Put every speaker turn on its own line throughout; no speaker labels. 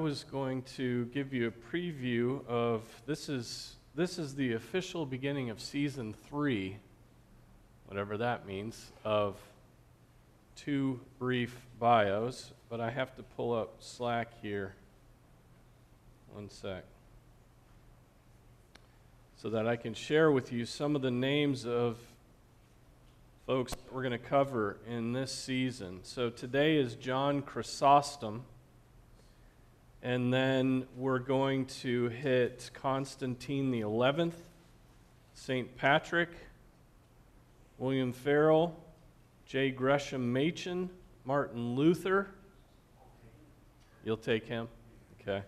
was going to give you a preview of this is this is the official beginning of season three, whatever that means, of two brief bios. But I have to pull up Slack here. One sec. So that I can share with you some of the names of folks that we're going to cover in this season. So today is John Chrysostom. And then we're going to hit Constantine the 11th, St. Patrick, William Farel, J. Gresham Machen, Martin Luther. You'll take him? Okay.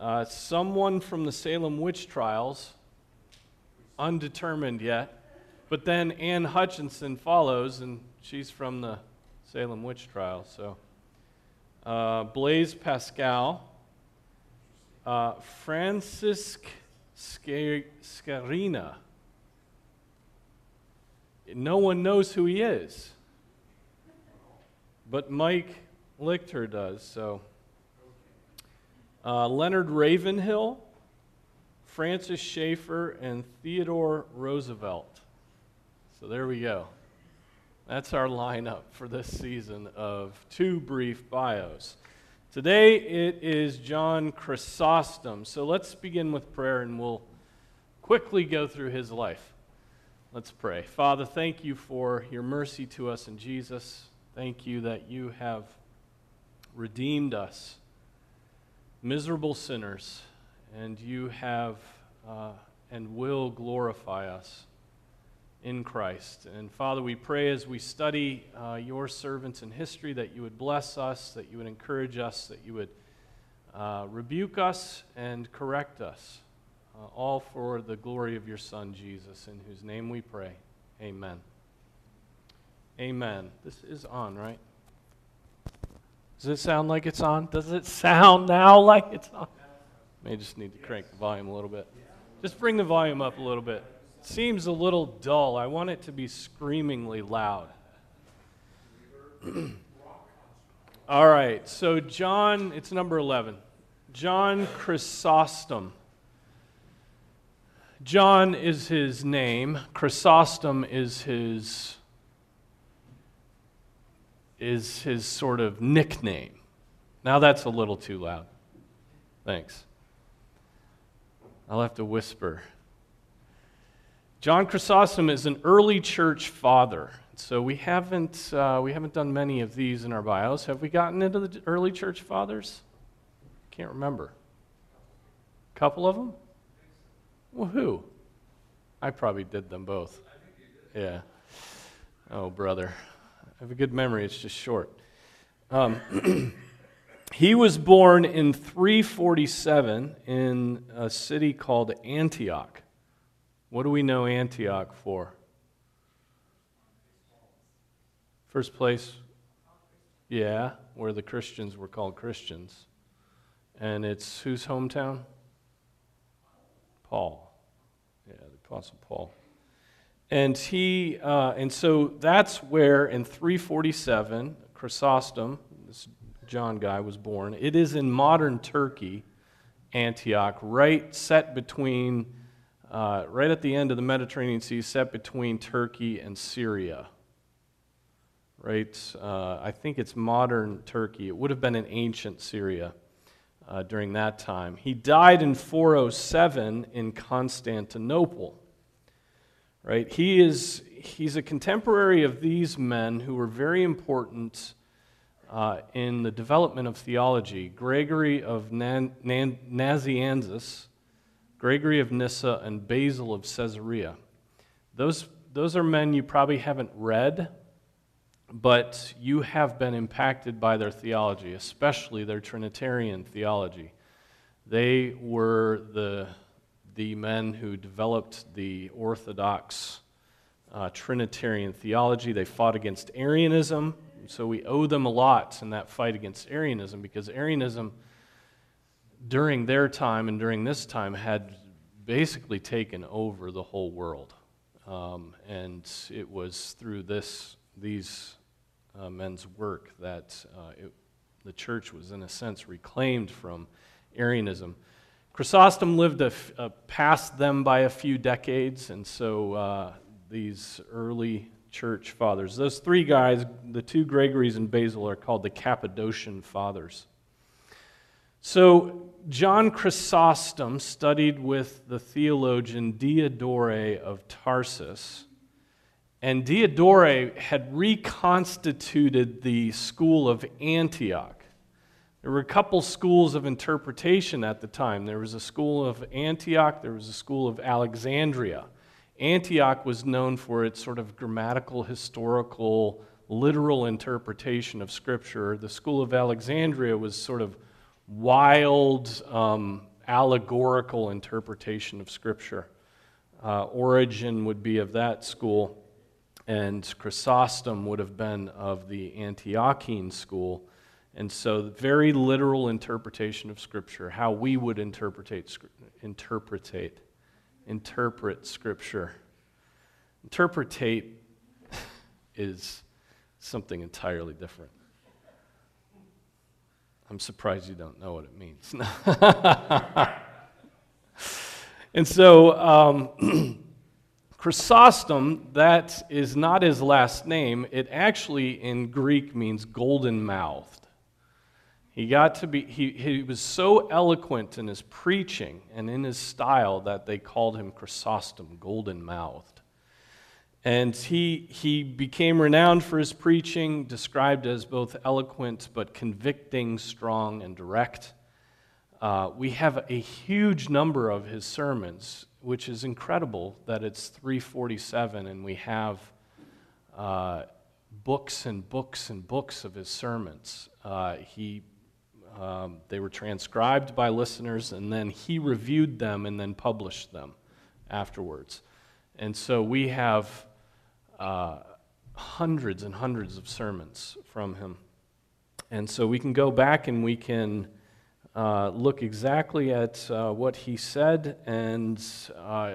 Uh, someone from the Salem witch trials, undetermined yet. But then Anne Hutchinson follows, and she's from the Salem witch trial. So uh, Blaise Pascal, uh, Francis Skaryna. No one knows who he is, but Mike Lichter does. So uh, Leonard Ravenhill, Francis Schaeffer, and Theodore Roosevelt. So there we go. That's our lineup for this season of two brief bios. Today it is John Chrysostom. So let's begin with prayer and we'll quickly go through his life. Let's pray. Father, thank you for your mercy to us in Jesus. Thank you that you have redeemed us, miserable sinners, and you have uh, and will glorify us in Christ. And Father, we pray as we study uh, your servants in history that you would bless us, that you would encourage us, that you would uh, rebuke us and correct us, uh, all for the glory of your Son, Jesus, in whose name we pray. Amen. Amen. This is on, right? Does it sound like it's on? Does it sound now like it's on? May just need to crank the volume a little bit. Just bring the volume up a little bit seems a little dull. I want it to be screamingly loud. All right, so John, it's number 11. John Chrysostom. John is his name, Chrysostom is his is his sort of nickname. Now that's a little too loud. Thanks. I'll have to whisper. John Chrysostom is an early church father. So we haven't, uh, we haven't done many of these in our bios. Have we gotten into the early church fathers? Can't remember. A couple of them? Well, who? I probably did them both. Yeah. Oh, brother. I have a good memory, it's just short. Um, he was born in 347 in a city called Antioch. What do we know Antioch for? First place, yeah, where the Christians were called Christians. And it's whose hometown? Paul. Yeah, the Apostle Paul. And he, uh, and so that's where in 347, Chrysostom, this John guy, was born. It is in modern Turkey, Antioch, right set between uh, right at the end of the Mediterranean Sea, set between Turkey and Syria. Right? Uh, I think it's modern Turkey. It would have been in ancient Syria uh, during that time. He died in 407 in Constantinople. Right? He is, he's a contemporary of these men who were very important uh, in the development of theology. Gregory of Nan- Nan- Nazianzus Gregory of Nyssa, and Basil of Caesarea. Those, those are men you probably haven't read, but you have been impacted by their theology, especially their Trinitarian theology. They were the, the men who developed the Orthodox uh, Trinitarian theology. They fought against Arianism, so we owe them a lot in that fight against Arianism because Arianism during their time and during this time had basically taken over the whole world. Um, and it was through this, these uh, men's work that uh, it, the church was, in a sense, reclaimed from Arianism. Chrysostom lived a, a, past them by a few decades, and so uh, these early church fathers, those three guys, the two Gregories and Basil, are called the Cappadocian Fathers. So, John Chrysostom studied with the theologian Diodore of Tarsus. And Diodore had reconstituted the school of Antioch. There were a couple schools of interpretation at the time. There was a school of Antioch, there was a school of Alexandria. Antioch was known for its sort of grammatical, historical, literal interpretation of Scripture. The school of Alexandria was sort of wild, um, allegorical interpretation of Scripture. Uh, Origen would be of that school, and Chrysostom would have been of the Antiochene school. And so, very literal interpretation of Scripture, how we would interpretate, interpretate, interpret Scripture. Interpretate is something entirely different. I'm surprised you don't know what it means. and so, um, Chrysostom, that is not his last name. It actually in Greek means golden mouthed. He got to be, he, he was so eloquent in his preaching and in his style that they called him Chrysostom, golden mouthed. And he, he became renowned for his preaching, described as both eloquent but convicting, strong, and direct. Uh, we have a huge number of his sermons, which is incredible that it's 347 and we have uh, books and books and books of his sermons. Uh, he, um, they were transcribed by listeners and then he reviewed them and then published them afterwards. And so we have uh, hundreds and hundreds of sermons from him. And so we can go back and we can uh, look exactly at uh, what he said, and uh,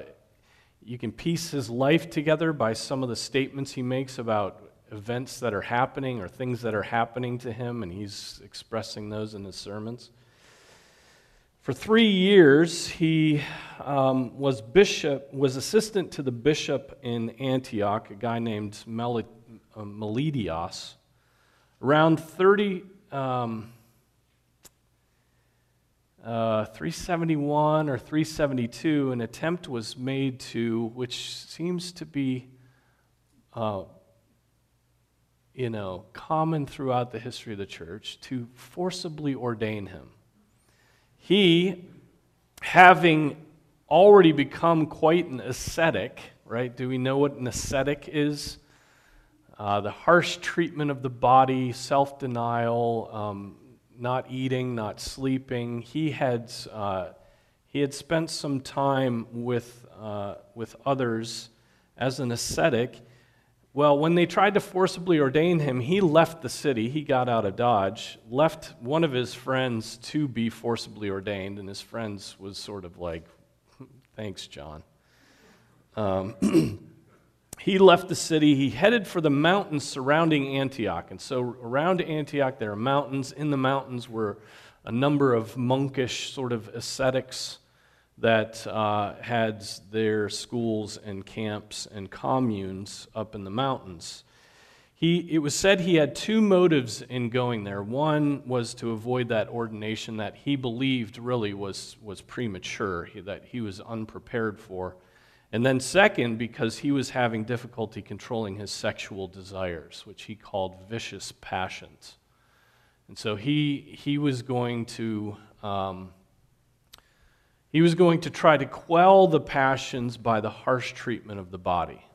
you can piece his life together by some of the statements he makes about events that are happening or things that are happening to him, and he's expressing those in his sermons. For three years, he um, was bishop, was assistant to the bishop in Antioch, a guy named Mel- uh. Around 30, um, uh, 371 or 372, an attempt was made to, which seems to be, uh, you know, common throughout the history of the church, to forcibly ordain him. He, having already become quite an ascetic, right? Do we know what an ascetic is? Uh, the harsh treatment of the body, self denial, um, not eating, not sleeping. He had, uh, he had spent some time with, uh, with others as an ascetic well, when they tried to forcibly ordain him, he left the city. He got out of Dodge, left one of his friends to be forcibly ordained, and his friends was sort of like, thanks, John. Um, he left the city. He headed for the mountains surrounding Antioch. And so around Antioch, there are mountains. In the mountains were a number of monkish sort of ascetics that uh, had their schools and camps and communes up in the mountains. He, it was said he had two motives in going there. One was to avoid that ordination that he believed really was, was premature, that he was unprepared for. And then, second, because he was having difficulty controlling his sexual desires, which he called vicious passions. And so he, he was going to um, he was going to try to quell the passions by the harsh treatment of the body.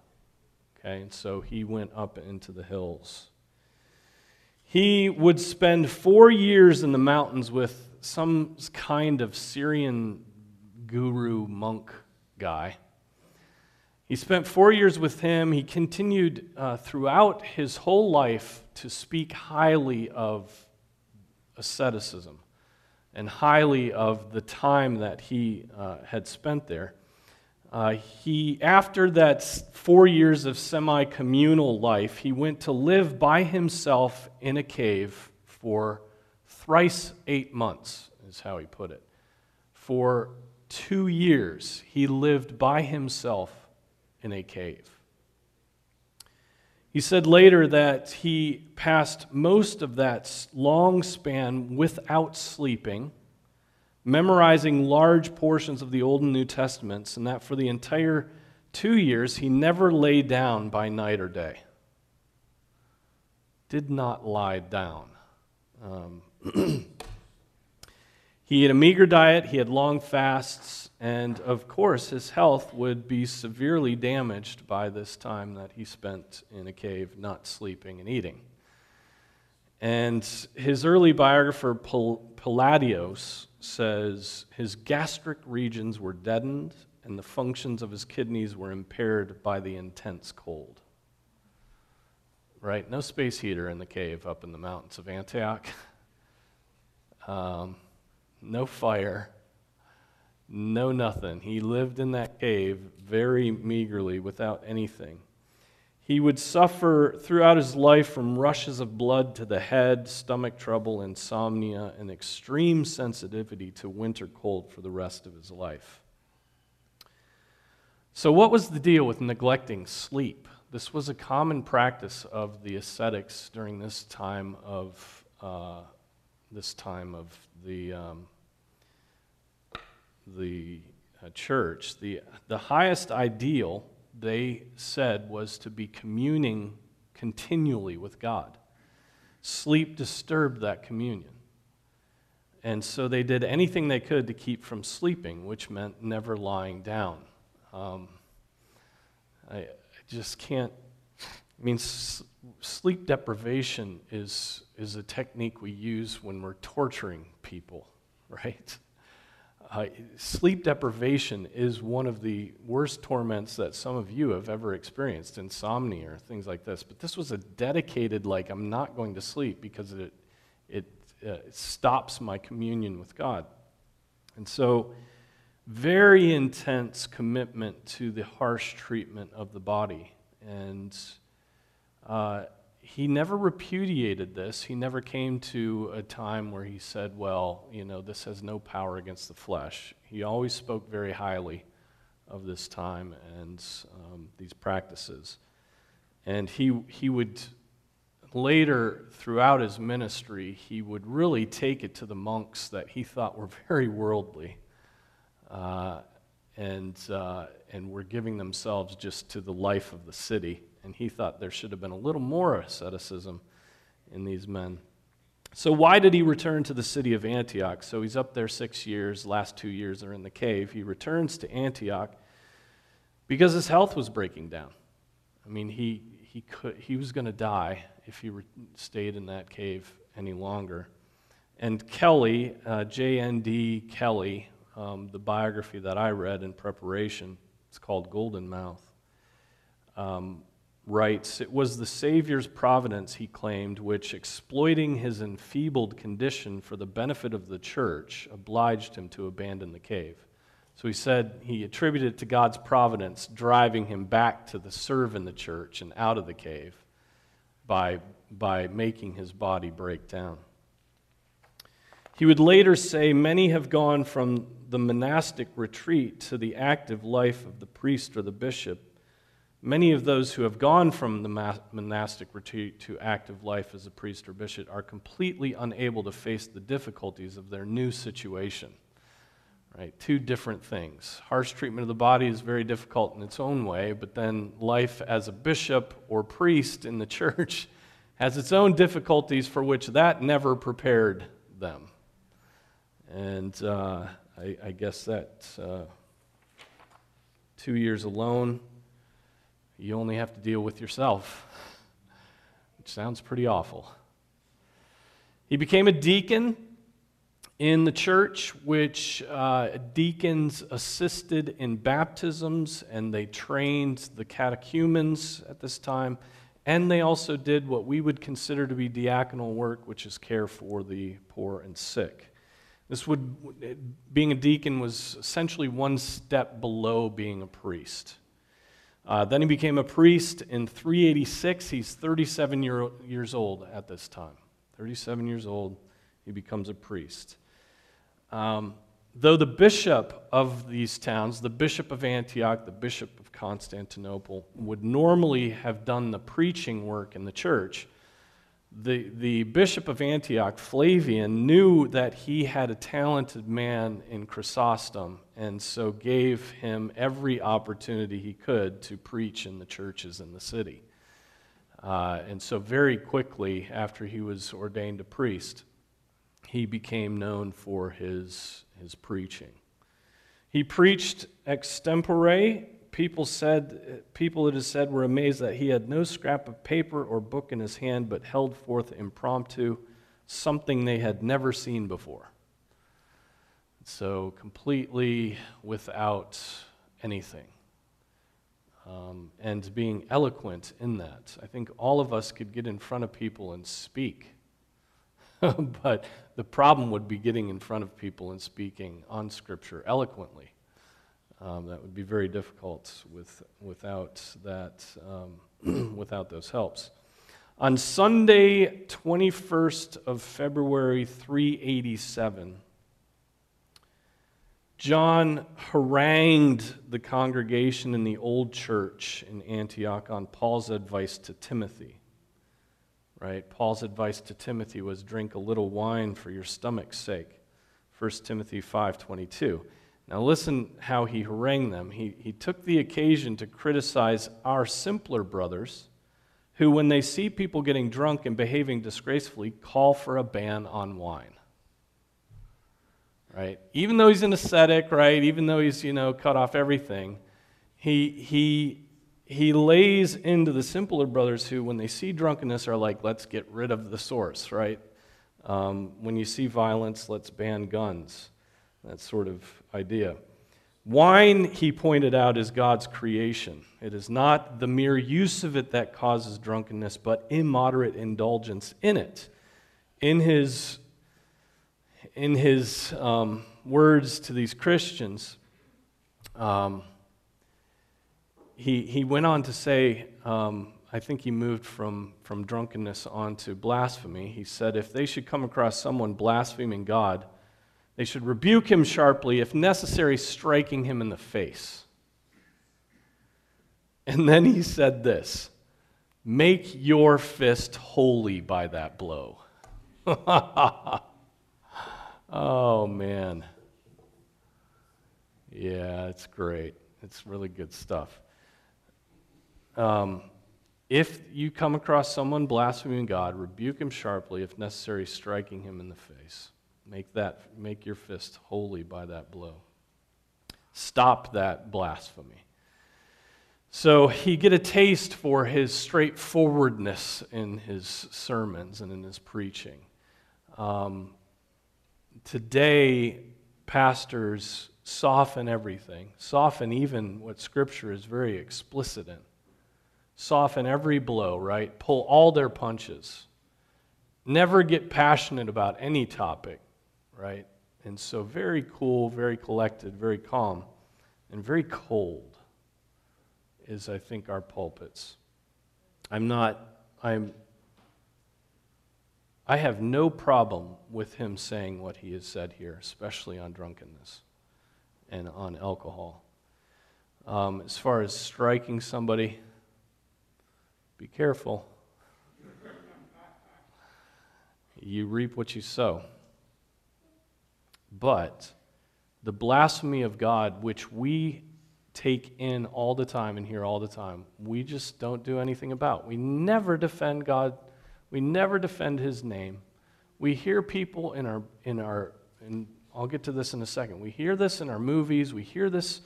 Okay, and so he went up into the hills. He would spend four years in the mountains with some kind of Syrian guru monk guy. He spent four years with him. He continued uh, throughout his whole life to speak highly of asceticism and highly of the time that he uh, had spent there. Uh, he, after that four years of semi communal life, he went to live by himself in a cave for thrice eight months, is how he put it. For two years, he lived by himself in a cave. He said later that he passed most of that long span without sleeping, memorizing large portions of the Old and New Testaments, and that for the entire two years he never lay down by night or day. Did not lie down. Um, he had a meager diet, he had long fasts, and of course, his health would be severely damaged by this time that he spent in a cave, not sleeping and eating. And his early biographer, Palladius, says his gastric regions were deadened and the functions of his kidneys were impaired by the intense cold. Right? No space heater in the cave up in the mountains of Antioch. Um, no fire no nothing. He lived in that cave very meagerly without anything. He would suffer throughout his life from rushes of blood to the head, stomach trouble, insomnia, and extreme sensitivity to winter cold for the rest of his life. So, what was the deal with neglecting sleep? This was a common practice of the ascetics during this time of uh, this time of the um, the uh, church, the, the highest ideal, they said, was to be communing continually with God. Sleep disturbed that communion. And so they did anything they could to keep from sleeping, which meant never lying down. Um, I, I, just can't. I mean, s- sleep deprivation is, is a technique we use when we're torturing people, right? Uh, sleep deprivation is one of the worst torments that some of you have ever experienced, insomnia or things like this. But this was a dedicated, like, I'm not going to sleep because it, it, uh, stops my communion with God. And so, very intense commitment to the harsh treatment of the body. And uh, he never repudiated this. He never came to a time where he said, well, you know, this has no power against the flesh. He always spoke very highly of this time and um, these practices. And he, he would later, throughout his ministry, he would really take it to the monks that he thought were very worldly uh, and, uh, and were giving themselves just to the life of the city and he thought there should have been a little more asceticism in these men. So, why did he return to the city of Antioch? So, he's up there six years, last two years are in the cave. He returns to Antioch because his health was breaking down. I mean, he, he, could, he was going to die if he re- stayed in that cave any longer. And Kelly, uh, J.N.D. Kelly, um, the biography that I read in preparation, it's called Golden Mouth. Um, writes It was the Savior's providence, he claimed, which, exploiting his enfeebled condition for the benefit of the church, obliged him to abandon the cave. So he said he attributed it to God's providence driving him back to the serve in the church and out of the cave by, by making his body break down. He would later say, Many have gone from the monastic retreat to the active life of the priest or the bishop Many of those who have gone from the monastic retreat to active life as a priest or bishop are completely unable to face the difficulties of their new situation. Right? Two different things. Harsh treatment of the body is very difficult in its own way, but then life as a bishop or priest in the church has its own difficulties for which that never prepared them. And uh, I, I, guess that uh, two years alone you only have to deal with yourself, which sounds pretty awful. He became a deacon in the church, which uh, deacons assisted in baptisms and they trained the catechumens at this time. And they also did what we would consider to be diaconal work, which is care for the poor and sick. This would, being a deacon was essentially one step below being a priest. Uh, then he became a priest in 386. He's 37 year, years old at this time. 37 years old. He becomes a priest. Um, though the bishop of these towns, the bishop of Antioch, the bishop of Constantinople, would normally have done the preaching work in the church, the, the bishop of Antioch, Flavian, knew that he had a talented man in Chrysostom, and so gave him every opportunity he could to preach in the churches in the city. Uh, and so, very quickly after he was ordained a priest, he became known for his, his preaching. He preached extempore people said people it is said were amazed that he had no scrap of paper or book in his hand but held forth impromptu something they had never seen before. So completely without anything. Um, and being eloquent in that. I think all of us could get in front of people and speak. But the problem would be getting in front of people and speaking on scripture eloquently um, that would be very difficult with, without, that, um, without those helps. On Sunday, 21st of February 387, John harangued the congregation in the old church in Antioch on Paul's advice to Timothy. Right? Paul's advice to Timothy was drink a little wine for your stomach's sake. 1 Timothy 5:22. Now, listen how he harangued them. He, he took the occasion to criticize our simpler brothers, who, when they see people getting drunk and behaving disgracefully, call for a ban on wine. Right? Even though he's an ascetic, right? Even though he's, you know, cut off everything, he, he, he lays into the simpler brothers who, when they see drunkenness, are like, let's get rid of the source, right? Um, when you see violence, let's ban guns. That sort of idea. Wine, he pointed out, is God's creation. It is not the mere use of it that causes drunkenness, but immoderate indulgence in it. In his, in his um, words to these Christians, um, he, he went on to say, um, I think he moved from, from drunkenness on to blasphemy. He said, If they should come across someone blaspheming God, they should rebuke him sharply, if necessary, striking him in the face. And then he said this Make your fist holy by that blow. oh, man. Yeah, it's great. It's really good stuff. Um, if you come across someone blaspheming God, rebuke him sharply, if necessary, striking him in the face. Make, that, make your fist holy by that blow. Stop that blasphemy. So he get a taste for his straightforwardness in his sermons and in his preaching. Um, today, pastors soften everything, soften even what Scripture is very explicit in. Soften every blow, right? Pull all their punches. Never get passionate about any topic right? And so, very cool, very collected, very calm, and very cold is, I think, our pulpits. I'm not, I'm, I have no problem with him saying what he has said here, especially on drunkenness and on alcohol. Um, as far as striking somebody, be careful. You reap what you sow. But the blasphemy of God, which we take in all the time and hear all the time, we just don't do anything about. We never defend God. We never defend His name. We hear people in our, in our, and I'll get to this in a second. We hear this in our movies. We hear this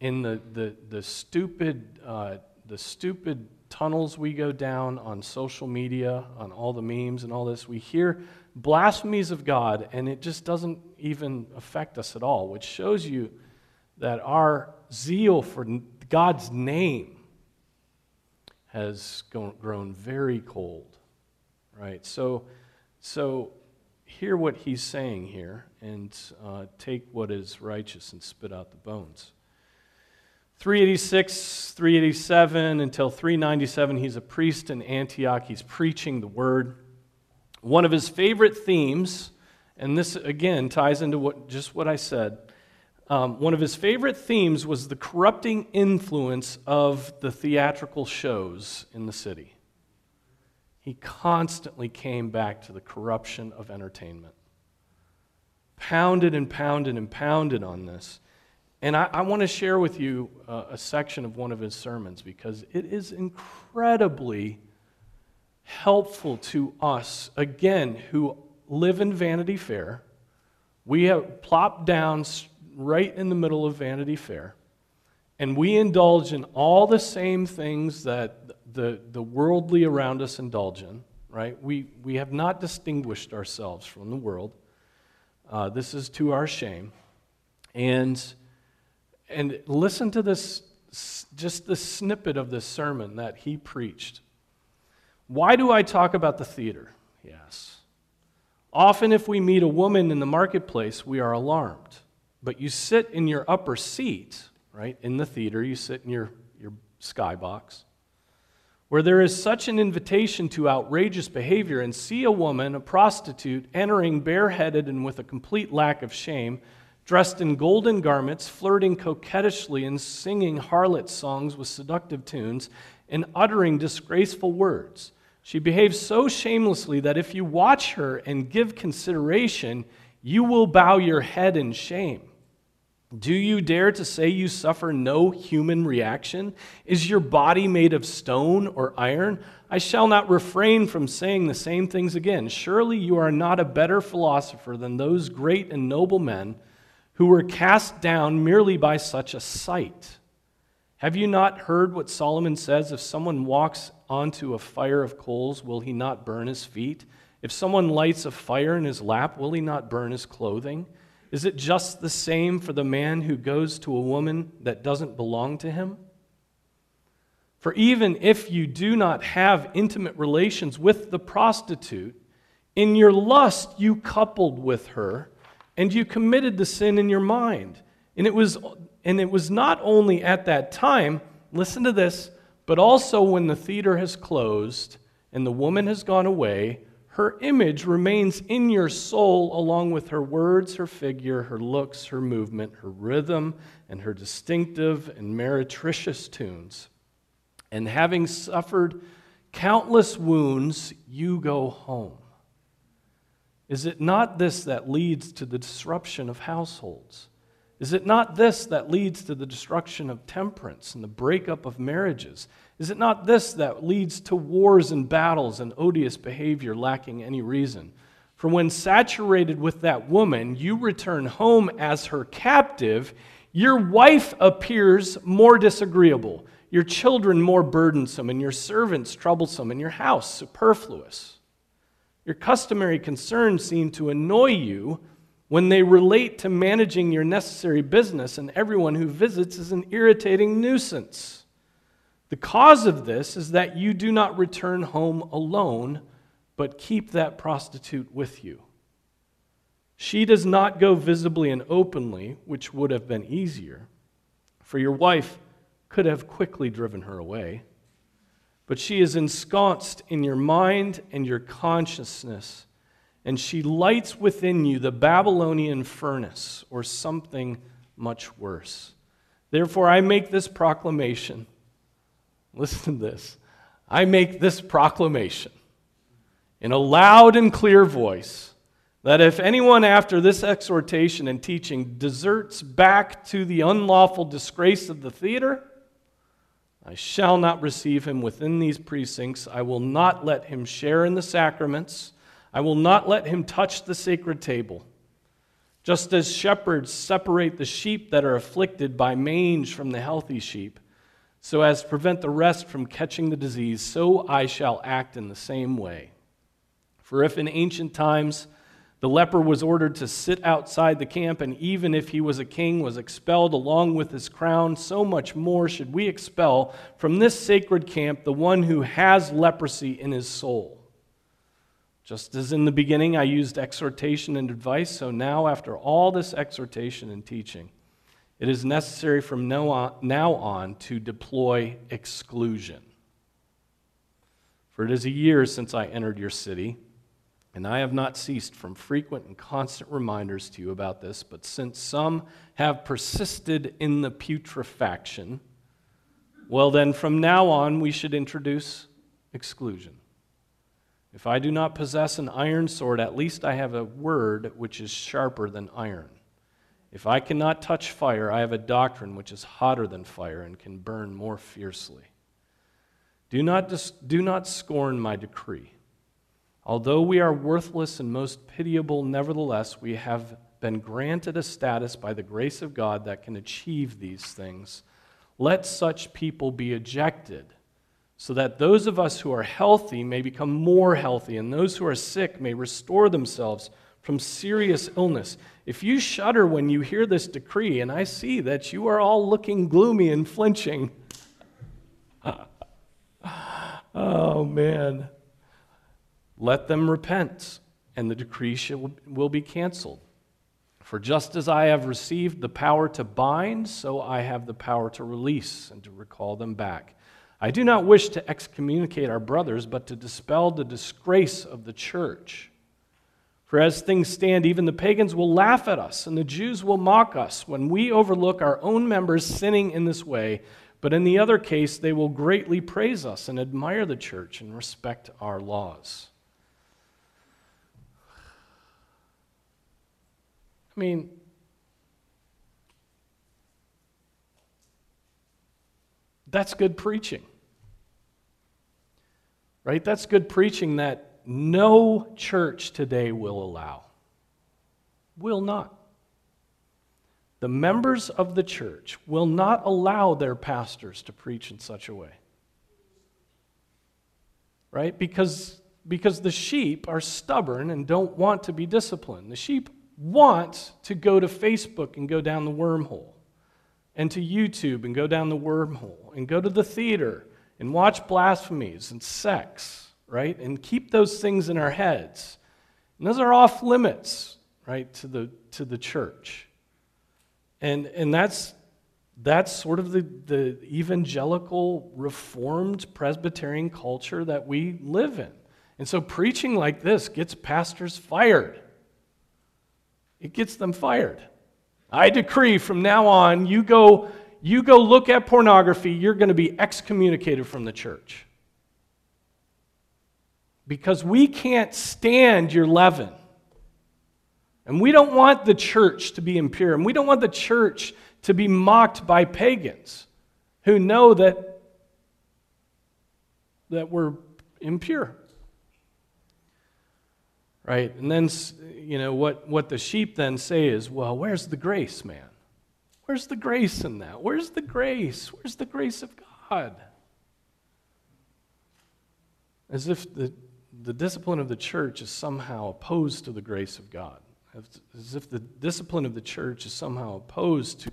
in the, the, the stupid, uh, the stupid tunnels we go down on social media, on all the memes and all this. We hear blasphemies of God, and it just doesn't even affect us at all, which shows you that our zeal for God's name has grown very cold, right? So, so hear what he's saying here and uh, take what is righteous and spit out the bones. 386, 387 until 397, he's a priest in Antioch. He's preaching the word. One of his favorite themes and this again ties into what, just what I said. Um, one of his favorite themes was the corrupting influence of the theatrical shows in the city. He constantly came back to the corruption of entertainment. Pounded and pounded and pounded on this. And I, I want to share with you uh, a section of one of his sermons because it is incredibly helpful to us, again, who live in Vanity Fair. We have plopped down right in the middle of Vanity Fair, and we indulge in all the same things that the, the worldly around us indulge in, right? We, we have not distinguished ourselves from the world. Uh, this is to our shame. And, and listen to this, just the snippet of this sermon that he preached. Why do I talk about the theater? He asks. Often, if we meet a woman in the marketplace, we are alarmed. But you sit in your upper seat, right, in the theater, you sit in your, your skybox, where there is such an invitation to outrageous behavior, and see a woman, a prostitute, entering bareheaded and with a complete lack of shame, dressed in golden garments, flirting coquettishly and singing harlot songs with seductive tunes, and uttering disgraceful words. She behaves so shamelessly that if you watch her and give consideration, you will bow your head in shame. Do you dare to say you suffer no human reaction? Is your body made of stone or iron? I shall not refrain from saying the same things again. Surely you are not a better philosopher than those great and noble men who were cast down merely by such a sight. Have you not heard what Solomon says? If someone walks onto a fire of coals, will he not burn his feet? If someone lights a fire in his lap, will he not burn his clothing? Is it just the same for the man who goes to a woman that doesn't belong to him? For even if you do not have intimate relations with the prostitute, in your lust you coupled with her, and you committed the sin in your mind. And it was, and it was not only at that time, listen to this, but also when the theater has closed and the woman has gone away, her image remains in your soul along with her words, her figure, her looks, her movement, her rhythm, and her distinctive and meretricious tunes. And having suffered countless wounds, you go home. Is it not this that leads to the disruption of households? Is it not this that leads to the destruction of temperance and the breakup of marriages? Is it not this that leads to wars and battles and odious behavior lacking any reason? For when saturated with that woman, you return home as her captive, your wife appears more disagreeable, your children more burdensome, and your servants troublesome, and your house superfluous. Your customary concerns seem to annoy you when they relate to managing your necessary business, and everyone who visits is an irritating nuisance. The cause of this is that you do not return home alone, but keep that prostitute with you. She does not go visibly and openly, which would have been easier, for your wife could have quickly driven her away. But she is ensconced in your mind and your consciousness, and she lights within you the Babylonian furnace, or something much worse. Therefore, I make this proclamation Listen to this. I make this proclamation in a loud and clear voice that if anyone after this exhortation and teaching deserts back to the unlawful disgrace of the theater, I shall not receive him within these precincts. I will not let him share in the sacraments. I will not let him touch the sacred table. Just as shepherds separate the sheep that are afflicted by mange from the healthy sheep, so as to prevent the rest from catching the disease, so I shall act in the same way. For if in ancient times the leper was ordered to sit outside the camp, and even if he was a king, was expelled along with his crown, so much more should we expel from this sacred camp the one who has leprosy in his soul. Just as in the beginning I used exhortation and advice, so now, after all this exhortation and teaching, it is necessary from now on, to deploy exclusion. For it is a year since I entered your city. And I have not ceased from frequent and constant reminders to you about this, but since some have persisted in the putrefaction, well, then from now on we should introduce exclusion. If I do not possess an iron sword, at least I have a word which is sharper than iron. If I cannot touch fire, I have a doctrine which is hotter than fire and can burn more fiercely. Do not, dis- do not scorn my decree. Although we are worthless and most pitiable, nevertheless, we have been granted a status by the grace of God that can achieve these things. Let such people be ejected, so that those of us who are healthy may become more healthy, and those who are sick may restore themselves from serious illness. If you shudder when you hear this decree, and I see that you are all looking gloomy and flinching, oh man. Let them repent, and the decree will be canceled. For just as I have received the power to bind, so I have the power to release and to recall them back. I do not wish to excommunicate our brothers, but to dispel the disgrace of the church. For as things stand, even the pagans will laugh at us, and the Jews will mock us when we overlook our own members sinning in this way. But in the other case, they will greatly praise us and admire the church and respect our laws. I mean, that's good preaching. Right? That's good preaching that no church today will allow. Will not. The members of the church will not allow their pastors to preach in such a way. Right? Because, because the sheep are stubborn and don't want to be disciplined. The sheep want to go to Facebook and go down the wormhole, and to YouTube and go down the wormhole, and go to the theater and watch blasphemies and sex, right? And keep those things in our heads. And those are off limits, right, to the, to the church. And, and that's, that's sort of the, the evangelical, reformed Presbyterian culture that we live in. And so preaching like this gets pastors fired it gets them fired. I decree from now on, you go, you go look at pornography, you're going to be excommunicated from the church. Because we can't stand your leaven. And we don't want the church to be impure. And we don't want the church to be mocked by pagans who know that, that we're impure right? And then, you know, what, what the sheep then say is, well, where's the grace, man? Where's the grace in that? Where's the grace? Where's the grace of God? As if the, the discipline of the church is somehow opposed to the grace of God. As if the discipline of the church is somehow opposed to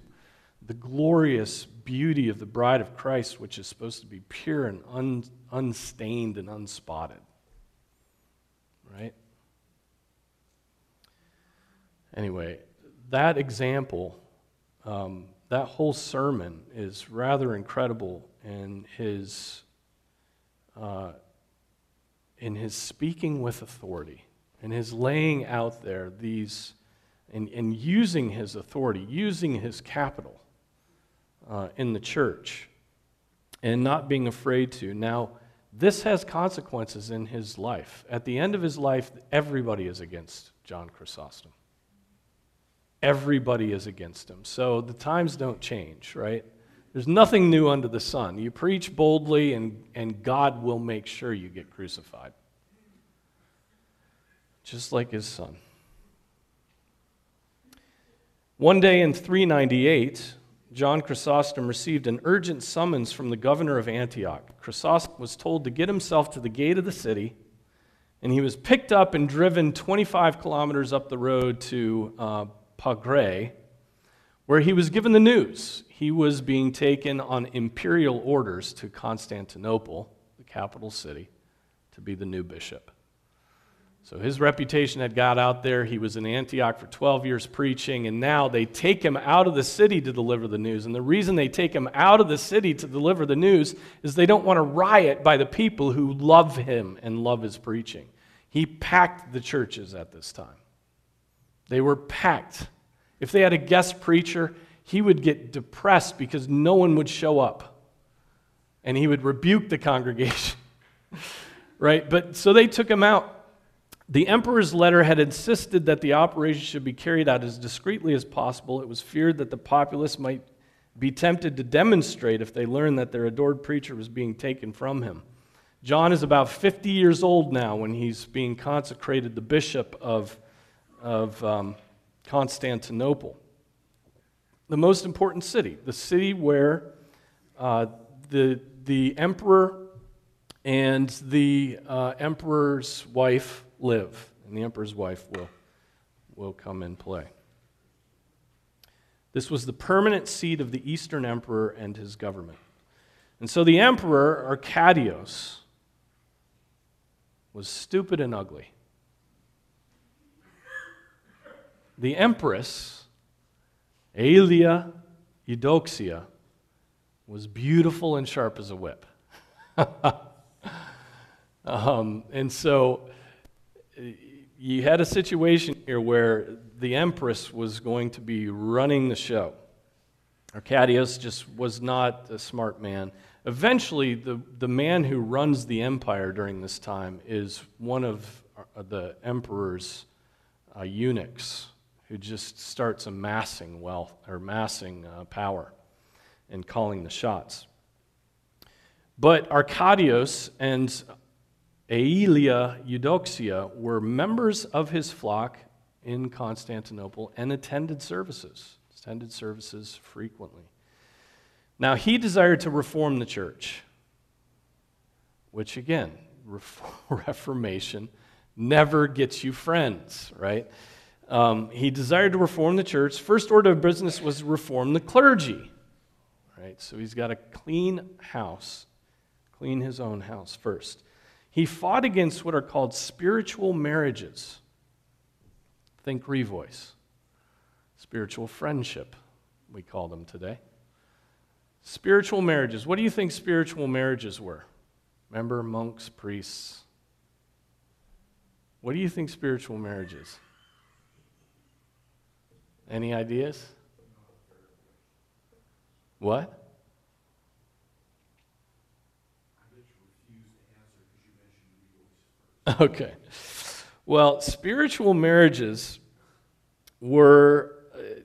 the glorious beauty of the bride of Christ, which is supposed to be pure and un, unstained and unspotted. Right? Anyway, that example, um, that whole sermon is rather incredible in his, uh, in his speaking with authority, in his laying out there these, and, and using his authority, using his capital uh, in the church, and not being afraid to. Now, this has consequences in his life. At the end of his life, everybody is against John Chrysostom everybody is against him. So the times don't change, right? There's nothing new under the sun. You preach boldly, and, and God will make sure you get crucified. Just like his son. One day in 398, John Chrysostom received an urgent summons from the governor of Antioch. Chrysostom was told to get himself to the gate of the city, and he was picked up and driven 25 kilometers up the road to uh, Pagre, where he was given the news. He was being taken on imperial orders to Constantinople, the capital city, to be the new bishop. So his reputation had got out there. He was in Antioch for 12 years preaching, and now they take him out of the city to deliver the news. And the reason they take him out of the city to deliver the news is they don't want a riot by the people who love him and love his preaching. He packed the churches at this time. They were packed. If they had a guest preacher, he would get depressed because no one would show up. And he would rebuke the congregation. right? But so they took him out. The emperor's letter had insisted that the operation should be carried out as discreetly as possible. It was feared that the populace might be tempted to demonstrate if they learned that their adored preacher was being taken from him. John is about 50 years old now when he's being consecrated the bishop of, of um, Constantinople. The most important city, the city where uh, the, the emperor and the uh, emperor's wife live, and the emperor's wife will, will come in play. This was the permanent seat of the Eastern emperor and his government. And so the emperor, Arcadius, was stupid and ugly. The empress, Aelia Eudoxia, was beautiful and sharp as a whip. um, and so you had a situation here where the empress was going to be running the show. Arcadius just was not a smart man. Eventually, the, the man who runs the empire during this time is one of uh, the emperor's uh, eunuchs who just starts amassing wealth or amassing uh, power and calling the shots. But Arcadius and Aelia Eudoxia were members of his flock in Constantinople and attended services, attended services frequently. Now, he desired to reform the church, which again, Reformation never gets you friends, right? Um, he desired to reform the church. First order of business was reform the clergy, right? So he's got to clean house, clean his own house first. He fought against what are called spiritual marriages. Think revoice. Spiritual friendship, we call them today. Spiritual marriages. What do you think spiritual marriages were? Remember, monks, priests. What do you think spiritual marriage is? Any ideas? What? Okay. Well, spiritual marriages were, uh,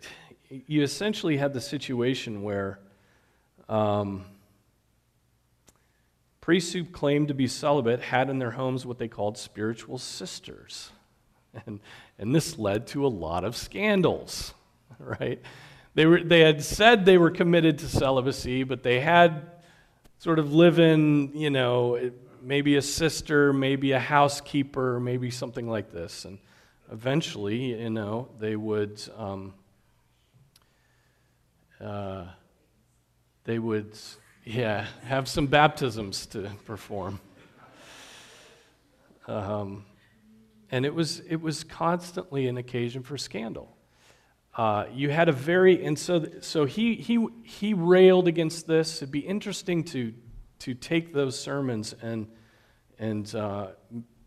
you essentially had the situation where um, priests who claimed to be celibate had in their homes what they called spiritual sisters. And, and this led to a lot of scandals, right? They, were, they had said they were committed to celibacy, but they had sort of live in, you know, maybe a sister, maybe a housekeeper, maybe something like this. And eventually, you know, they would. Um, uh, they would, yeah, have some baptisms to perform. Um, and it was, it was constantly an occasion for scandal. Uh, you had a very, and so, so he, he, he railed against this. It'd be interesting to, to take those sermons and, and uh,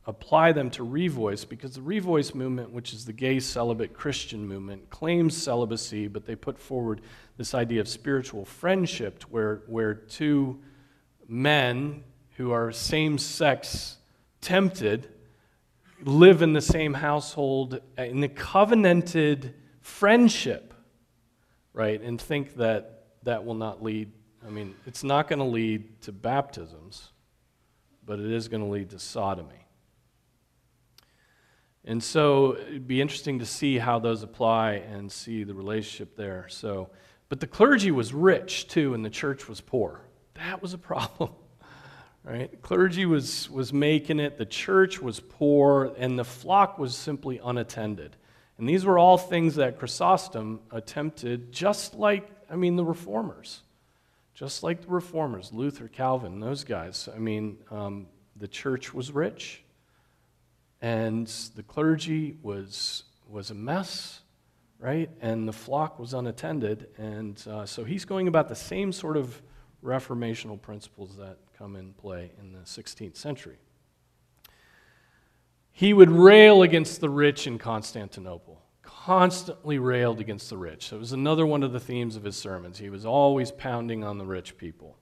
apply them to Revoice because the Revoice movement, which is the gay celibate Christian movement, claims celibacy, but they put forward this idea of spiritual friendship where, where two men who are same sex tempted live in the same household in a covenanted friendship, right? And think that that will not lead, I mean, it's not going to lead to baptisms, but it is going to lead to sodomy. And so it'd be interesting to see how those apply and see the relationship there. So, but the clergy was rich too, and the church was poor. That was a problem. Right? Clergy was, was making it, the church was poor, and the flock was simply unattended. And these were all things that Chrysostom attempted, just like, I mean, the reformers. Just like the reformers, Luther, Calvin, those guys. I mean, um, the church was rich, and the clergy was, was a mess, right? And the flock was unattended. And uh, so he's going about the same sort of reformational principles that come in play in the 16th century. he would rail against the rich in Constantinople, constantly railed against the rich. So it was another one of the themes of his sermons. He was always pounding on the rich people.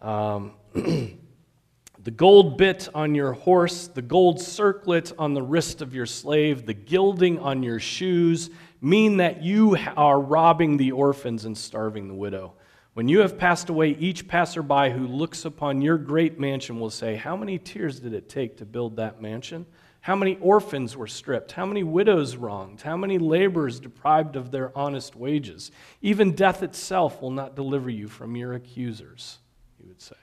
Um, the gold bit on your horse, the gold circlet on the wrist of your slave, the gilding on your shoes mean that you are robbing the orphans and starving the widow. When you have passed away, each passerby who looks upon your great mansion will say, How many tears did it take to build that mansion? How many orphans were stripped? How many widows wronged? How many laborers deprived of their honest wages? Even death itself will not deliver you from your accusers, he would say.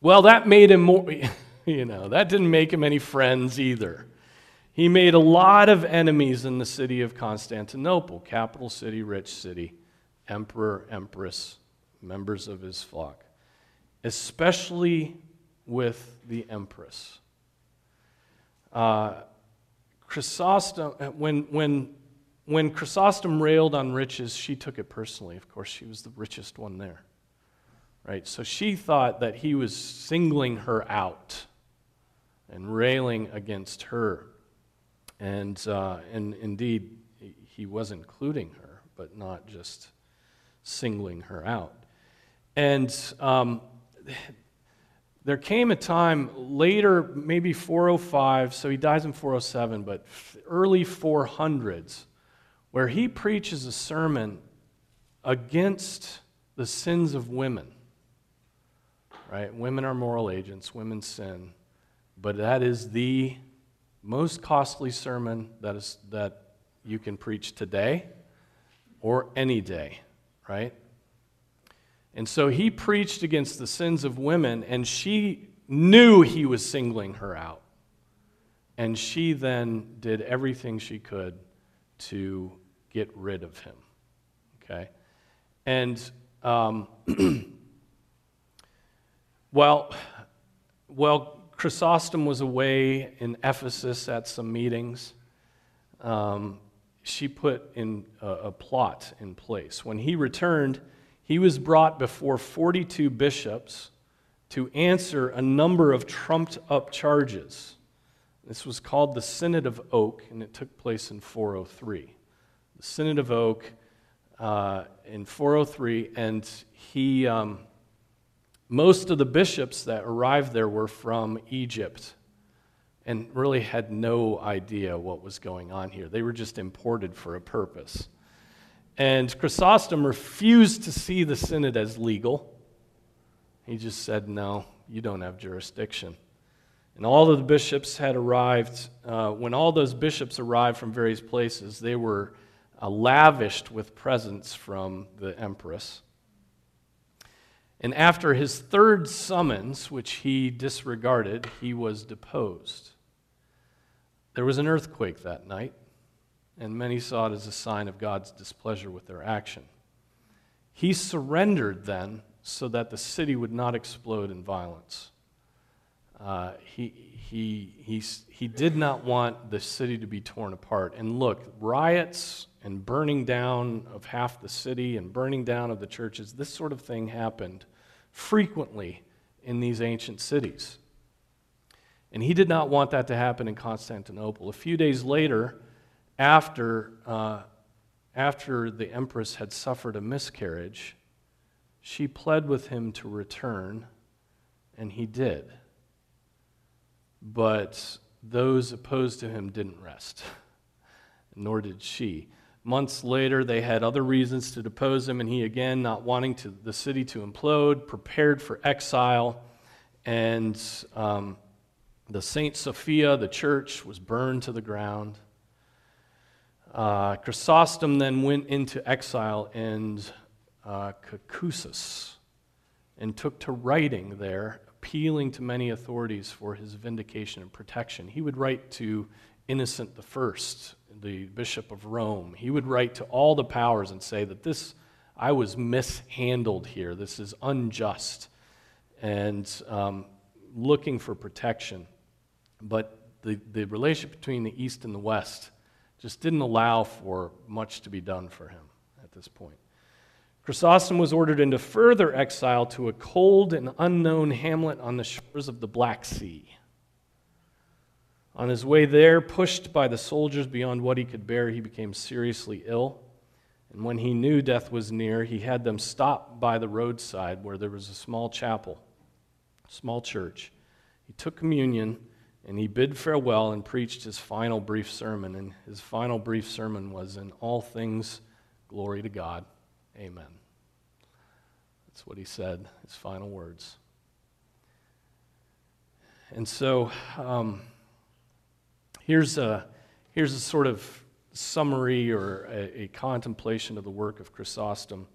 Well, that made him more, you know, that didn't make him any friends either. He made a lot of enemies in the city of Constantinople, capital city, rich city, emperor, empress, members of his flock especially with the empress. Uh, Chrysostom, uh, when, when, when Chrysostom railed on riches, she took it personally. Of course, she was the richest one there. Right? So she thought that he was singling her out and railing against her. And, uh, and indeed, he was including her, but not just singling her out. And um, there came a time later, maybe 405, so he dies in 407, but early 400s, where he preaches a sermon against the sins of women. Right? Women are moral agents, women sin, but that is the most costly sermon that, is, that you can preach today or any day, right? And so he preached against the sins of women, and she knew he was singling her out. And she then did everything she could to get rid of him. Okay? And, um, well, well, Chrysostom was away in Ephesus at some meetings. Um, she put in a, a plot in place. When he returned, he was brought before 42 bishops to answer a number of trumped up charges. This was called the Synod of Oak, and it took place in 403. The Synod of Oak uh, in 403, and he, um, most of the bishops that arrived there were from Egypt and really had no idea what was going on here. They were just imported for a purpose. And Chrysostom refused to see the synod as legal. He just said, No, you don't have jurisdiction. And all of the bishops had arrived. Uh, when all those bishops arrived from various places, they were uh, lavished with presents from the empress. And after his third summons, which he disregarded, he was deposed. There was an earthquake that night and many saw it as a sign of God's displeasure with their action. He surrendered then so that the city would not explode in violence. Uh, he, he, he, he did not want the city to be torn apart. And look, riots and burning down of half the city and burning down of the churches, this sort of thing happened frequently in these ancient cities. And he did not want that to happen in Constantinople. A few days later, after, uh, after the empress had suffered a miscarriage, she pled with him to return, and he did. But those opposed to him didn't rest, nor did she. Months later, they had other reasons to depose him, and he again, not wanting to, the city to implode, prepared for exile. And um, the Saint Sophia, the church, was burned to the ground. Uh, Chrysostom then went into exile in uh, and took to writing there, appealing to many authorities for his vindication and protection. He would write to Innocent I, the Bishop of Rome. He would write to all the powers and say that this, I was mishandled here, this is unjust, and um, looking for protection. But the, the relationship between the East and the West just didn't allow for much to be done for him at this point. Chrysostom was ordered into further exile to a cold and unknown hamlet on the shores of the Black Sea. On his way there, pushed by the soldiers beyond what he could bear, he became seriously ill. And when he knew death was near, he had them stop by the roadside where there was a small chapel, a small church. He took communion and he bid farewell and preached his final brief sermon. And his final brief sermon was In all things, glory to God. Amen. That's what he said, his final words. And so um, here's, a, here's a sort of summary or a, a contemplation of the work of Chrysostom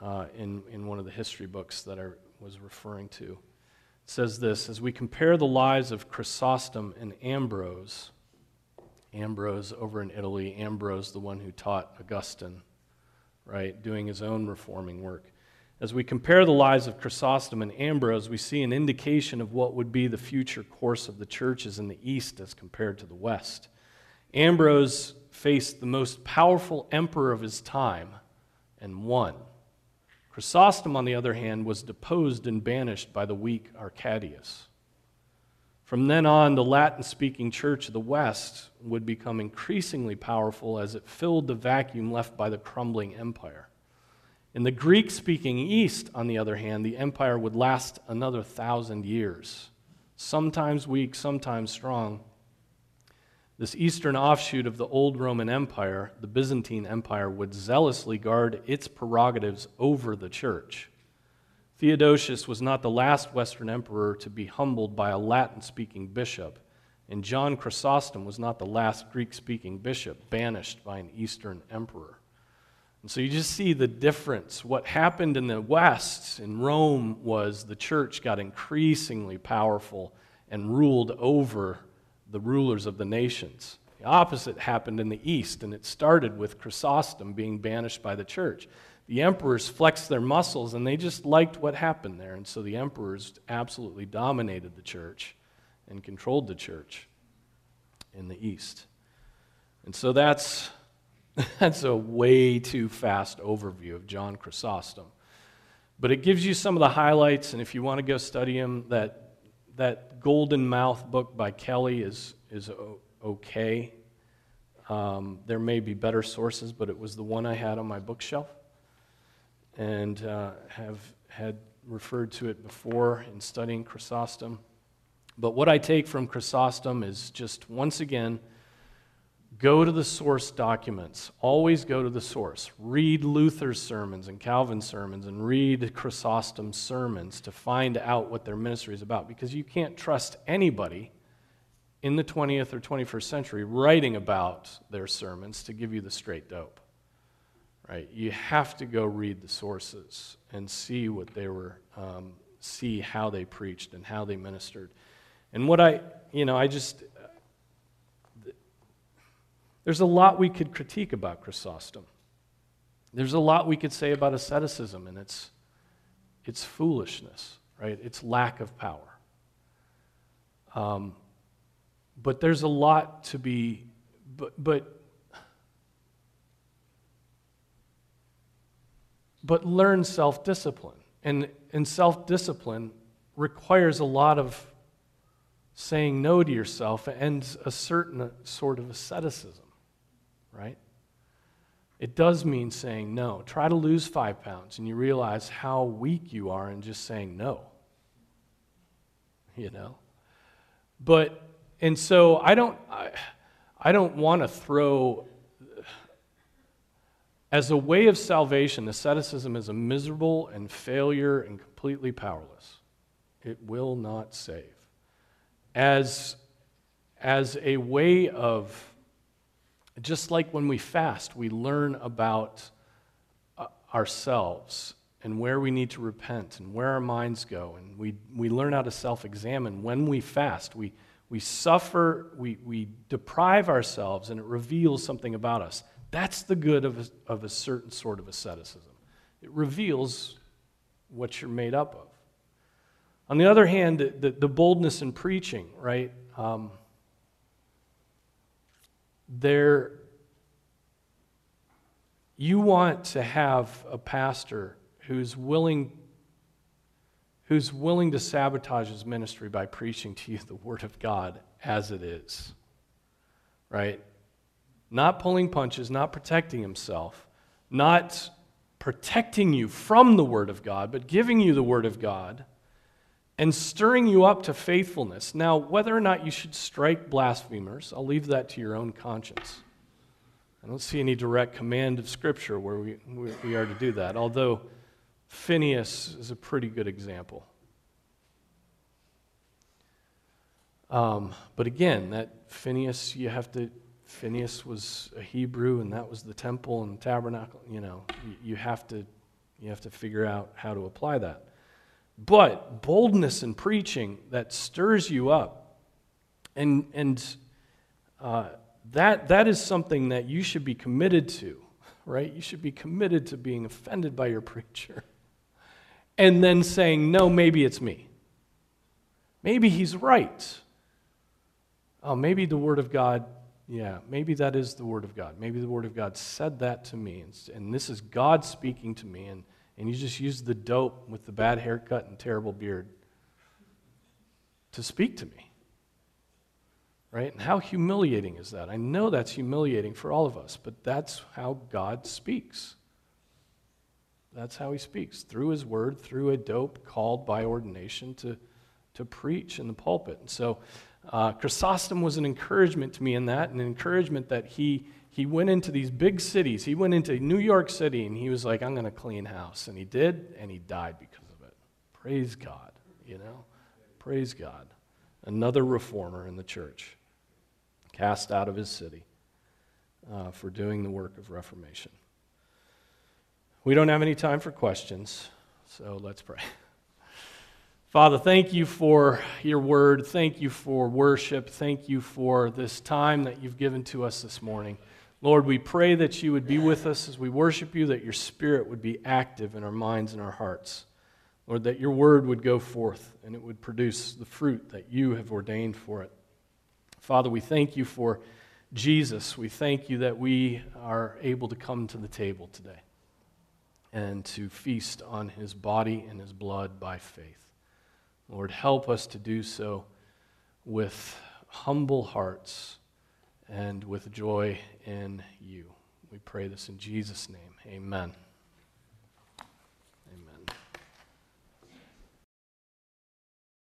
uh, in, in one of the history books that I was referring to. It says this As we compare the lives of Chrysostom and Ambrose, Ambrose over in Italy, Ambrose, the one who taught Augustine, right, doing his own reforming work. As we compare the lives of Chrysostom and Ambrose, we see an indication of what would be the future course of the churches in the East as compared to the West. Ambrose faced the most powerful emperor of his time and won. Chrysostom, on the other hand, was deposed and banished by the weak Arcadius. From then on, the Latin speaking church of the West would become increasingly powerful as it filled the vacuum left by the crumbling empire. In the Greek speaking East, on the other hand, the empire would last another thousand years, sometimes weak, sometimes strong, this eastern offshoot of the old Roman Empire, the Byzantine Empire, would zealously guard its prerogatives over the church. Theodosius was not the last Western emperor to be humbled by a Latin speaking bishop, and John Chrysostom was not the last Greek speaking bishop banished by an Eastern emperor. And so you just see the difference. What happened in the West, in Rome, was the church got increasingly powerful and ruled over the rulers of the nations. The opposite happened in the East, and it started with Chrysostom being banished by the church. The emperors flexed their muscles, and they just liked what happened there. And so the emperors absolutely dominated the church and controlled the church in the East. And so that's, that's a way too fast overview of John Chrysostom. But it gives you some of the highlights, and if you want to go study him, that that Golden Mouth book by Kelly is, is okay. Um, there may be better sources, but it was the one I had on my bookshelf and uh, have had referred to it before in studying Chrysostom. But what I take from Chrysostom is just once again, Go to the source documents. Always go to the source. Read Luther's sermons and Calvin's sermons and read Chrysostom's sermons to find out what their ministry is about because you can't trust anybody in the 20th or 21st century writing about their sermons to give you the straight dope. Right? You have to go read the sources and see what they were, um, see how they preached and how they ministered. And what I, you know, I just, there's a lot we could critique about Chrysostom. There's a lot we could say about asceticism and its, its foolishness, right? Its lack of power. Um, but there's a lot to be, but, but, but learn self discipline. And, and self discipline requires a lot of saying no to yourself and a certain sort of asceticism right? It does mean saying no. Try to lose five pounds, and you realize how weak you are in just saying no. You know? But, and so I don't, I, I don't want to throw, as a way of salvation, asceticism is a miserable and failure and completely powerless. It will not save. As, as a way of just like when we fast, we learn about uh, ourselves and where we need to repent and where our minds go. And we, we learn how to self examine when we fast. We, we suffer, we, we deprive ourselves, and it reveals something about us. That's the good of a, of a certain sort of asceticism. It reveals what you're made up of. On the other hand, the, the boldness in preaching, right? Um, there you want to have a pastor who's willing who's willing to sabotage his ministry by preaching to you the word of God as it is. Right? Not pulling punches, not protecting himself, not protecting you from the word of God, but giving you the word of God and stirring you up to faithfulness. Now, whether or not you should strike blasphemers, I'll leave that to your own conscience. I don't see any direct command of Scripture where we, we are to do that, although Phineas is a pretty good example. Um, but again, that Phineas, you have to, Phineas was a Hebrew, and that was the temple and the tabernacle. You know, you, you have to, you have to figure out how to apply that. But boldness in preaching that stirs you up, and and uh, that that is something that you should be committed to, right? You should be committed to being offended by your preacher and then saying, no, maybe it's me. Maybe he's right. Oh, maybe the Word of God, yeah, maybe that is the Word of God. Maybe the Word of God said that to me, and, and this is God speaking to me, and, and you just used the dope with the bad haircut and terrible beard to speak to me. Right? And how humiliating is that? I know that's humiliating for all of us, but that's how God speaks. That's how he speaks through his word, through a dope called by ordination to, to preach in the pulpit. And so uh, Chrysostom was an encouragement to me in that, an encouragement that he, he went into these big cities. He went into New York City and he was like, I'm going to clean house. And he did, and he died because of it. Praise God, you know? Praise God. Another reformer in the church, cast out of his city uh, for doing the work of reformation. We don't have any time for questions, so let's pray. Father, thank you for your word. Thank you for worship. Thank you for this time that you've given to us this morning. Lord, we pray that you would be with us as we worship you, that your spirit would be active in our minds and our hearts. Lord, that your word would go forth and it would produce the fruit that you have ordained for it. Father, we thank you for Jesus. We thank you that we are able to come to the table today and to feast on his body and his blood by faith. Lord, help us to do so with humble hearts and with joy in you. We pray this in Jesus' name. Amen.